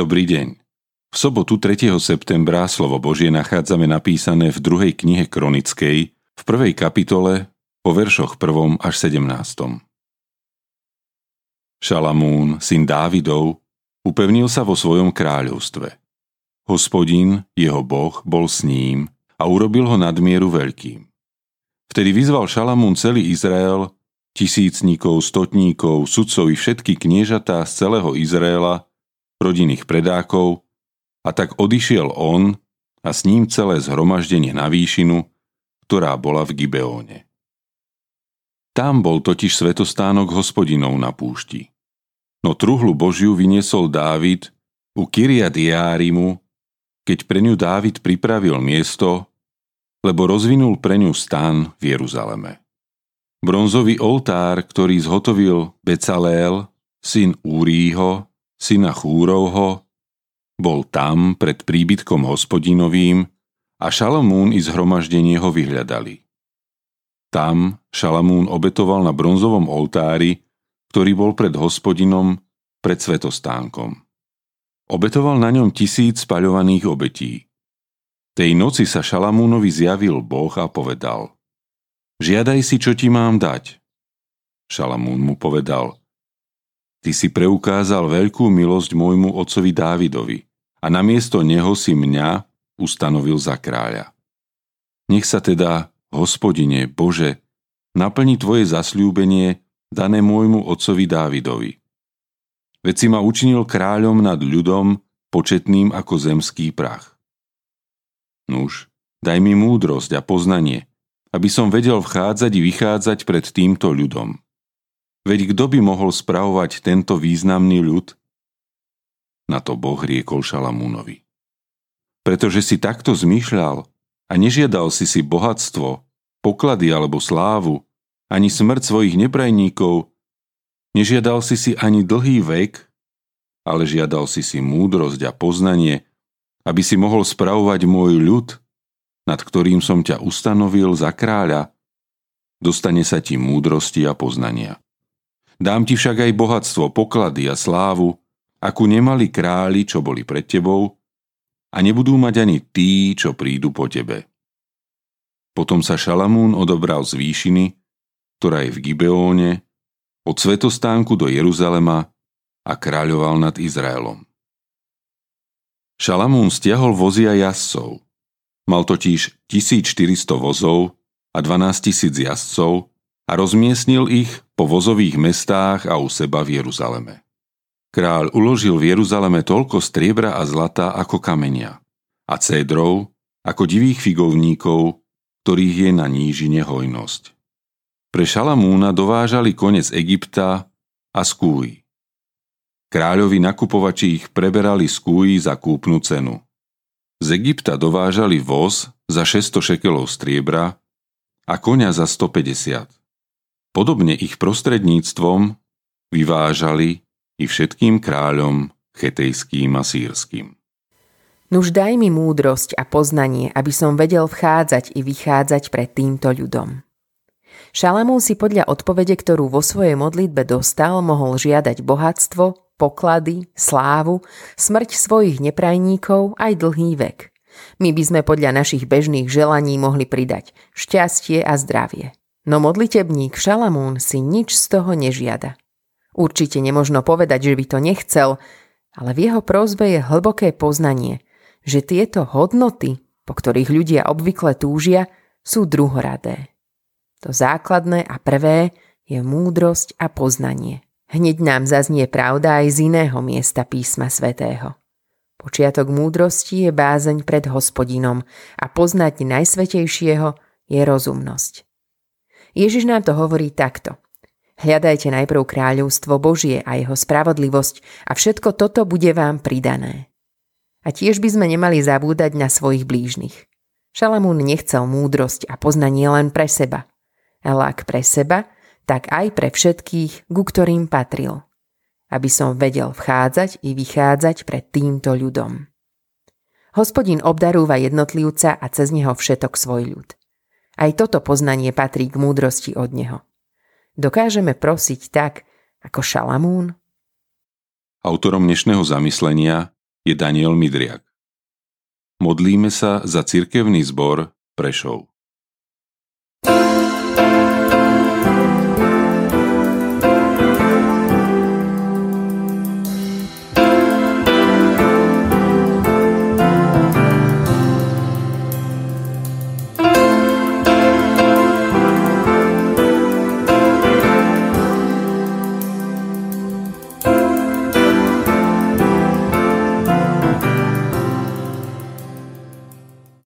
Dobrý deň. V sobotu 3. septembra slovo Božie nachádzame napísané v druhej knihe Kronickej, v prvej kapitole, po veršoch 1. až 17. Šalamún, syn Dávidov, upevnil sa vo svojom kráľovstve. Hospodin, jeho boh, bol s ním a urobil ho nadmieru veľkým. Vtedy vyzval Šalamún celý Izrael, tisícnikov, stotníkov, sudcov i všetky kniežatá z celého Izraela, rodinných predákov, a tak odišiel on a s ním celé zhromaždenie na výšinu, ktorá bola v Gibeóne. Tam bol totiž svetostánok hospodinov na púšti. No truhlu Božiu vyniesol Dávid u Kyria Diárimu, keď pre ňu Dávid pripravil miesto, lebo rozvinul pre ňu stan v Jeruzaleme. Bronzový oltár, ktorý zhotovil Becaleel, syn Úrího, syna Chúrovho, bol tam pred príbytkom hospodinovým a Šalamún i zhromaždenie ho vyhľadali. Tam Šalamún obetoval na bronzovom oltári, ktorý bol pred hospodinom, pred svetostánkom. Obetoval na ňom tisíc spaľovaných obetí. Tej noci sa Šalamúnovi zjavil Boh a povedal Žiadaj si, čo ti mám dať. Šalamún mu povedal Ty si preukázal veľkú milosť môjmu otcovi Dávidovi a namiesto neho si mňa ustanovil za kráľa. Nech sa teda, hospodine Bože, naplní tvoje zasľúbenie dané môjmu otcovi Dávidovi. Veď si ma učinil kráľom nad ľudom, početným ako zemský prach. Nuž, daj mi múdrosť a poznanie, aby som vedel vchádzať i vychádzať pred týmto ľudom. Veď kto by mohol spravovať tento významný ľud, na to Boh riekol Šalamúnovi. Pretože si takto zmýšľal a nežiadal si si bohatstvo, poklady alebo slávu, ani smrť svojich neprajníkov, nežiadal si si ani dlhý vek, ale žiadal si si múdrosť a poznanie, aby si mohol spravovať môj ľud, nad ktorým som ťa ustanovil za kráľa, dostane sa ti múdrosti a poznania. Dám ti však aj bohatstvo, poklady a slávu, akú nemali králi, čo boli pred tebou, a nebudú mať ani tí, čo prídu po tebe. Potom sa Šalamún odobral z výšiny, ktorá je v Gibeóne, od svetostánku do Jeruzalema a kráľoval nad Izraelom. Šalamún stiahol vozia jazdcov. Mal totiž 1400 vozov a 12 tisíc jazdcov a rozmiestnil ich po vozových mestách a u seba v Jeruzaleme. Kráľ uložil v Jeruzaleme toľko striebra a zlata ako kamenia a cédrov ako divých figovníkov, ktorých je na nížine hojnosť. Pre Šalamúna dovážali konec Egypta a skúj. Kráľovi nakupovači ich preberali skúj za kúpnu cenu. Z Egypta dovážali voz za 600 šekelov striebra a konia za 150. Podobne ich prostredníctvom vyvážali i všetkým kráľom chetejským a sírským. Nuž daj mi múdrosť a poznanie, aby som vedel vchádzať i vychádzať pred týmto ľudom. Šalamún si podľa odpovede, ktorú vo svojej modlitbe dostal, mohol žiadať bohatstvo, poklady, slávu, smrť svojich neprajníkov aj dlhý vek. My by sme podľa našich bežných želaní mohli pridať šťastie a zdravie. No modlitebník Šalamún si nič z toho nežiada. Určite nemožno povedať, že by to nechcel, ale v jeho prozbe je hlboké poznanie, že tieto hodnoty, po ktorých ľudia obvykle túžia, sú druhoradé. To základné a prvé je múdrosť a poznanie. Hneď nám zaznie pravda aj z iného miesta písma svätého. Počiatok múdrosti je bázeň pred hospodinom a poznať najsvetejšieho je rozumnosť. Ježiš nám to hovorí takto – Hľadajte najprv kráľovstvo Božie a jeho spravodlivosť a všetko toto bude vám pridané. A tiež by sme nemali zabúdať na svojich blížnych. Šalamún nechcel múdrosť a poznanie len pre seba. Ale ak pre seba, tak aj pre všetkých, ku ktorým patril. Aby som vedel vchádzať i vychádzať pred týmto ľudom. Hospodin obdarúva jednotlivca a cez neho všetok svoj ľud. Aj toto poznanie patrí k múdrosti od neho. Dokážeme prosiť tak, ako Šalamún? Autorom dnešného zamyslenia je Daniel Midriak. Modlíme sa za cirkevný zbor Prešov.